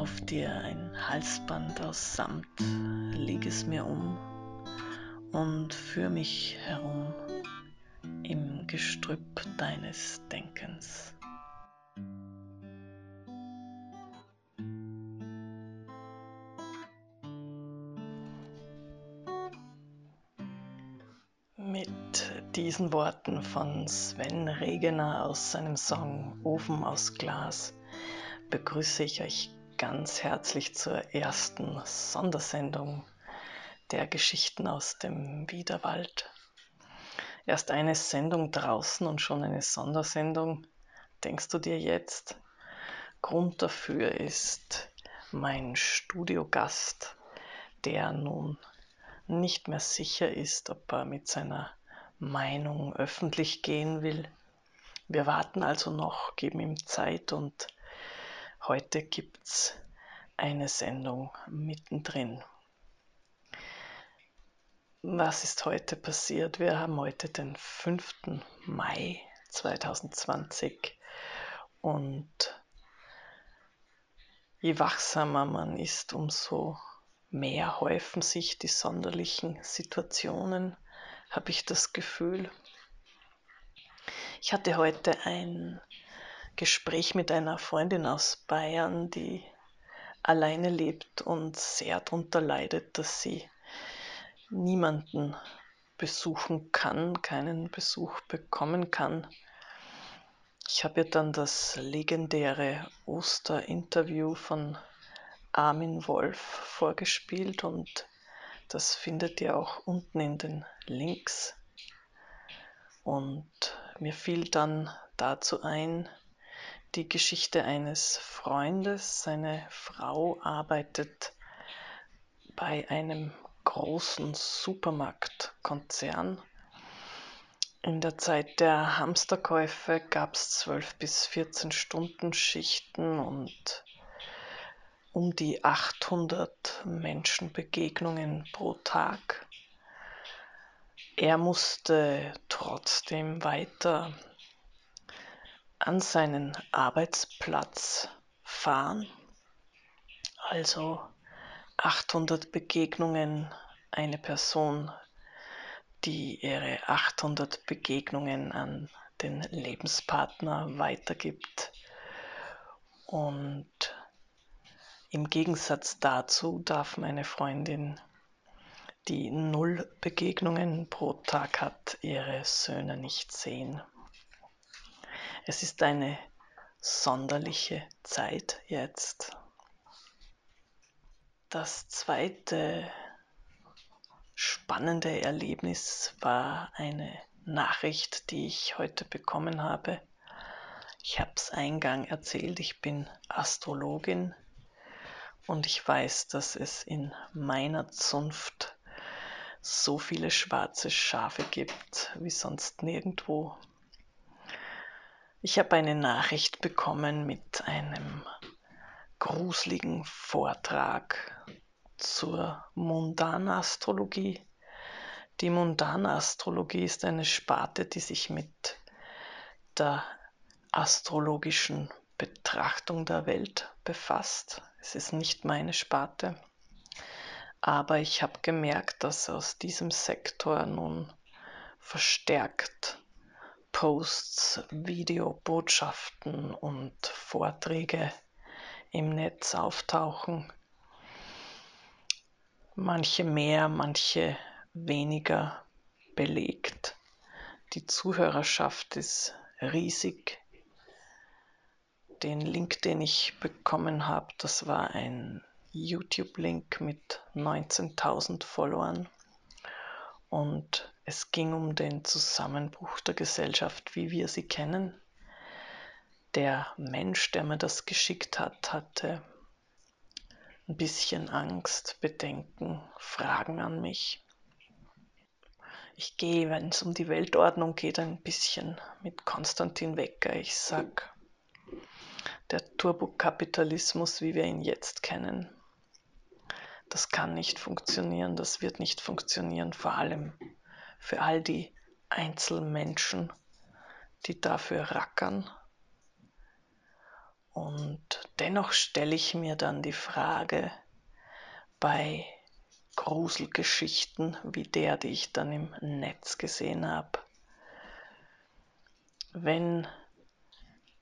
Kauf dir ein Halsband aus Samt, leg es mir um und führ mich herum im Gestrüpp deines Denkens. Mit diesen Worten von Sven Regener aus seinem Song Ofen aus Glas begrüße ich euch ganz herzlich zur ersten Sondersendung der Geschichten aus dem Wiederwald. Erst eine Sendung draußen und schon eine Sondersendung. Denkst du dir jetzt? Grund dafür ist mein Studiogast, der nun nicht mehr sicher ist, ob er mit seiner Meinung öffentlich gehen will. Wir warten also noch, geben ihm Zeit und Heute gibt's eine Sendung mittendrin. Was ist heute passiert? Wir haben heute den 5. Mai 2020 und je wachsamer man ist, umso mehr häufen sich die sonderlichen Situationen, habe ich das Gefühl. Ich hatte heute ein Gespräch mit einer Freundin aus Bayern, die alleine lebt und sehr darunter leidet, dass sie niemanden besuchen kann, keinen Besuch bekommen kann. Ich habe ihr dann das legendäre Osterinterview von Armin Wolf vorgespielt und das findet ihr auch unten in den Links. Und mir fiel dann dazu ein, die Geschichte eines Freundes. Seine Frau arbeitet bei einem großen Supermarktkonzern. In der Zeit der Hamsterkäufe gab es 12 bis 14 Stunden Schichten und um die 800 Menschenbegegnungen pro Tag. Er musste trotzdem weiter an seinen Arbeitsplatz fahren. Also 800 Begegnungen, eine Person, die ihre 800 Begegnungen an den Lebenspartner weitergibt. Und im Gegensatz dazu darf meine Freundin, die null Begegnungen pro Tag hat, ihre Söhne nicht sehen. Es ist eine sonderliche Zeit jetzt. Das zweite spannende Erlebnis war eine Nachricht, die ich heute bekommen habe. Ich habe es eingang erzählt, ich bin Astrologin und ich weiß, dass es in meiner Zunft so viele schwarze Schafe gibt wie sonst nirgendwo. Ich habe eine Nachricht bekommen mit einem gruseligen Vortrag zur Mundanastrologie. Die Mundanastrologie ist eine Sparte, die sich mit der astrologischen Betrachtung der Welt befasst. Es ist nicht meine Sparte, aber ich habe gemerkt, dass aus diesem Sektor nun verstärkt Posts, Videobotschaften und Vorträge im Netz auftauchen. Manche mehr, manche weniger belegt. Die Zuhörerschaft ist riesig. Den Link, den ich bekommen habe, das war ein YouTube-Link mit 19.000 Followern. Und es ging um den Zusammenbruch der Gesellschaft, wie wir sie kennen. Der Mensch, der mir das geschickt hat, hatte ein bisschen Angst, Bedenken, Fragen an mich. Ich gehe, wenn es um die Weltordnung geht, ein bisschen mit Konstantin Wecker. Ich sag, der Turbokapitalismus, wie wir ihn jetzt kennen, das kann nicht funktionieren, das wird nicht funktionieren, vor allem für all die Einzelmenschen, die dafür rackern. Und dennoch stelle ich mir dann die Frage bei Gruselgeschichten wie der, die ich dann im Netz gesehen habe, wenn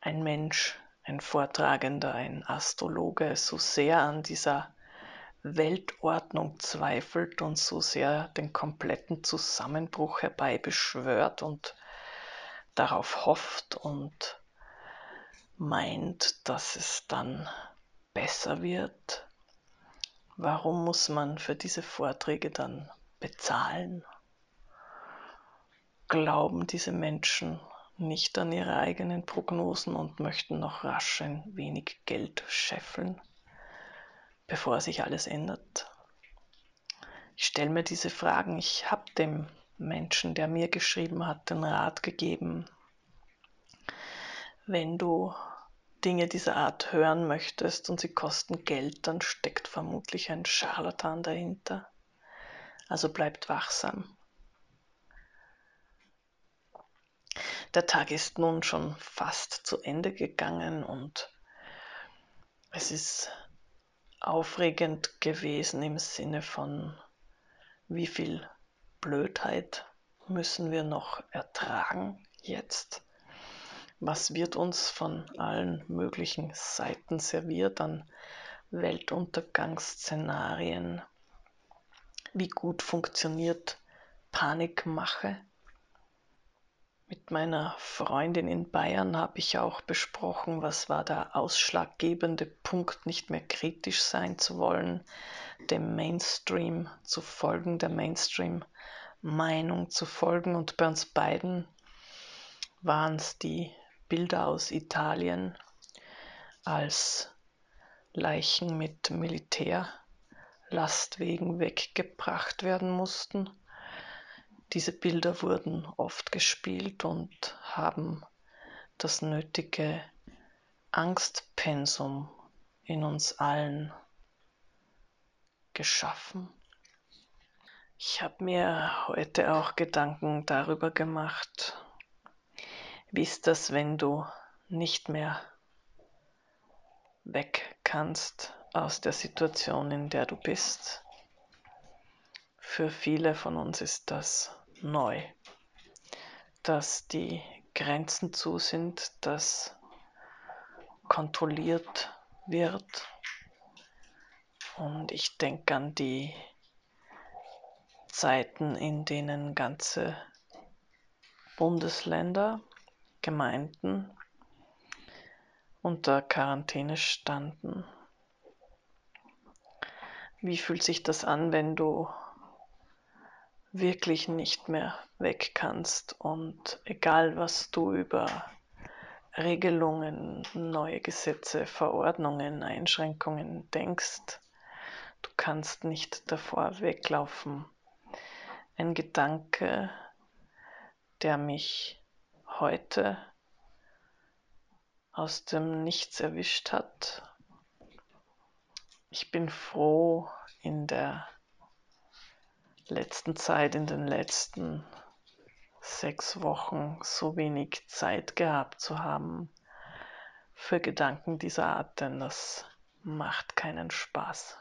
ein Mensch, ein Vortragender, ein Astrologe so sehr an dieser Weltordnung zweifelt und so sehr den kompletten Zusammenbruch herbeibeschwört und darauf hofft und meint, dass es dann besser wird, warum muss man für diese Vorträge dann bezahlen? Glauben diese Menschen nicht an ihre eigenen Prognosen und möchten noch rasch ein wenig Geld scheffeln, bevor sich alles ändert? Ich stelle mir diese Fragen. Ich habe dem Menschen, der mir geschrieben hat, den Rat gegeben, wenn du Dinge dieser Art hören möchtest und sie kosten Geld, dann steckt vermutlich ein Scharlatan dahinter. Also bleibt wachsam. Der Tag ist nun schon fast zu Ende gegangen und es ist aufregend gewesen im Sinne von, wie viel Blödheit müssen wir noch ertragen jetzt? Was wird uns von allen möglichen Seiten serviert an Weltuntergangsszenarien? Wie gut funktioniert Panikmache? Mit meiner Freundin in Bayern habe ich auch besprochen, was war der ausschlaggebende Punkt, nicht mehr kritisch sein zu wollen, dem Mainstream zu folgen, der Mainstream-Meinung zu folgen. Und bei uns beiden waren es die Bilder aus Italien, als Leichen mit Militärlastwegen weggebracht werden mussten. Diese Bilder wurden oft gespielt und haben das nötige Angstpensum in uns allen geschaffen. Ich habe mir heute auch Gedanken darüber gemacht, wie ist das, wenn du nicht mehr weg kannst aus der Situation, in der du bist? Für viele von uns ist das neu, dass die Grenzen zu sind, dass kontrolliert wird. Und ich denke an die Zeiten, in denen ganze Bundesländer Gemeinden unter Quarantäne standen. Wie fühlt sich das an, wenn du wirklich nicht mehr weg kannst und egal was du über Regelungen, neue Gesetze, Verordnungen, Einschränkungen denkst, du kannst nicht davor weglaufen. Ein Gedanke, der mich heute aus dem Nichts erwischt hat. Ich bin froh, in der letzten Zeit, in den letzten sechs Wochen so wenig Zeit gehabt zu haben für Gedanken dieser Art, denn das macht keinen Spaß.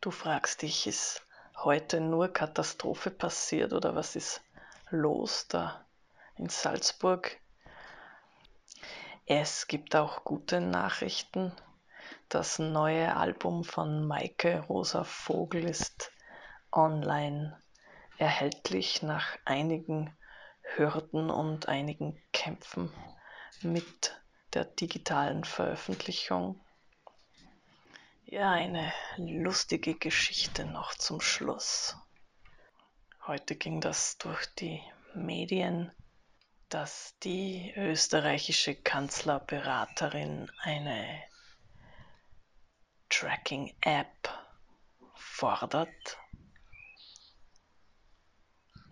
Du fragst dich, ist heute nur Katastrophe passiert oder was ist los da? in Salzburg. Es gibt auch gute Nachrichten. Das neue Album von Maike Rosa Vogel ist online erhältlich nach einigen Hürden und einigen Kämpfen mit der digitalen Veröffentlichung. Ja, eine lustige Geschichte noch zum Schluss. Heute ging das durch die Medien dass die österreichische Kanzlerberaterin eine Tracking-App fordert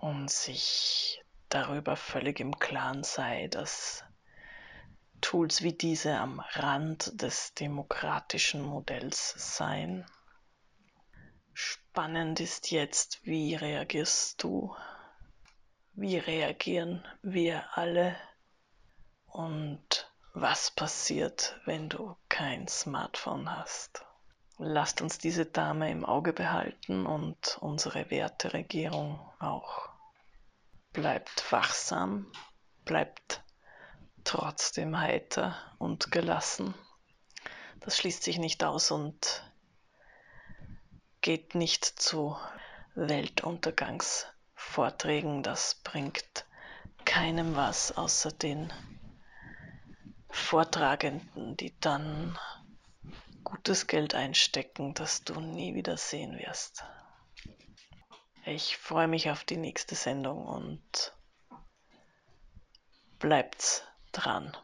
und sich darüber völlig im Klaren sei, dass Tools wie diese am Rand des demokratischen Modells seien. Spannend ist jetzt, wie reagierst du wie reagieren wir alle und was passiert, wenn du kein Smartphone hast. Lasst uns diese Dame im Auge behalten und unsere Werteregierung auch. Bleibt wachsam, bleibt trotzdem heiter und gelassen. Das schließt sich nicht aus und geht nicht zu Weltuntergangsvorträgen. Das bringt keinem was außer den Vortragenden, die dann gutes Geld einstecken, das du nie wieder sehen wirst. Ich freue mich auf die nächste Sendung und bleibt dran.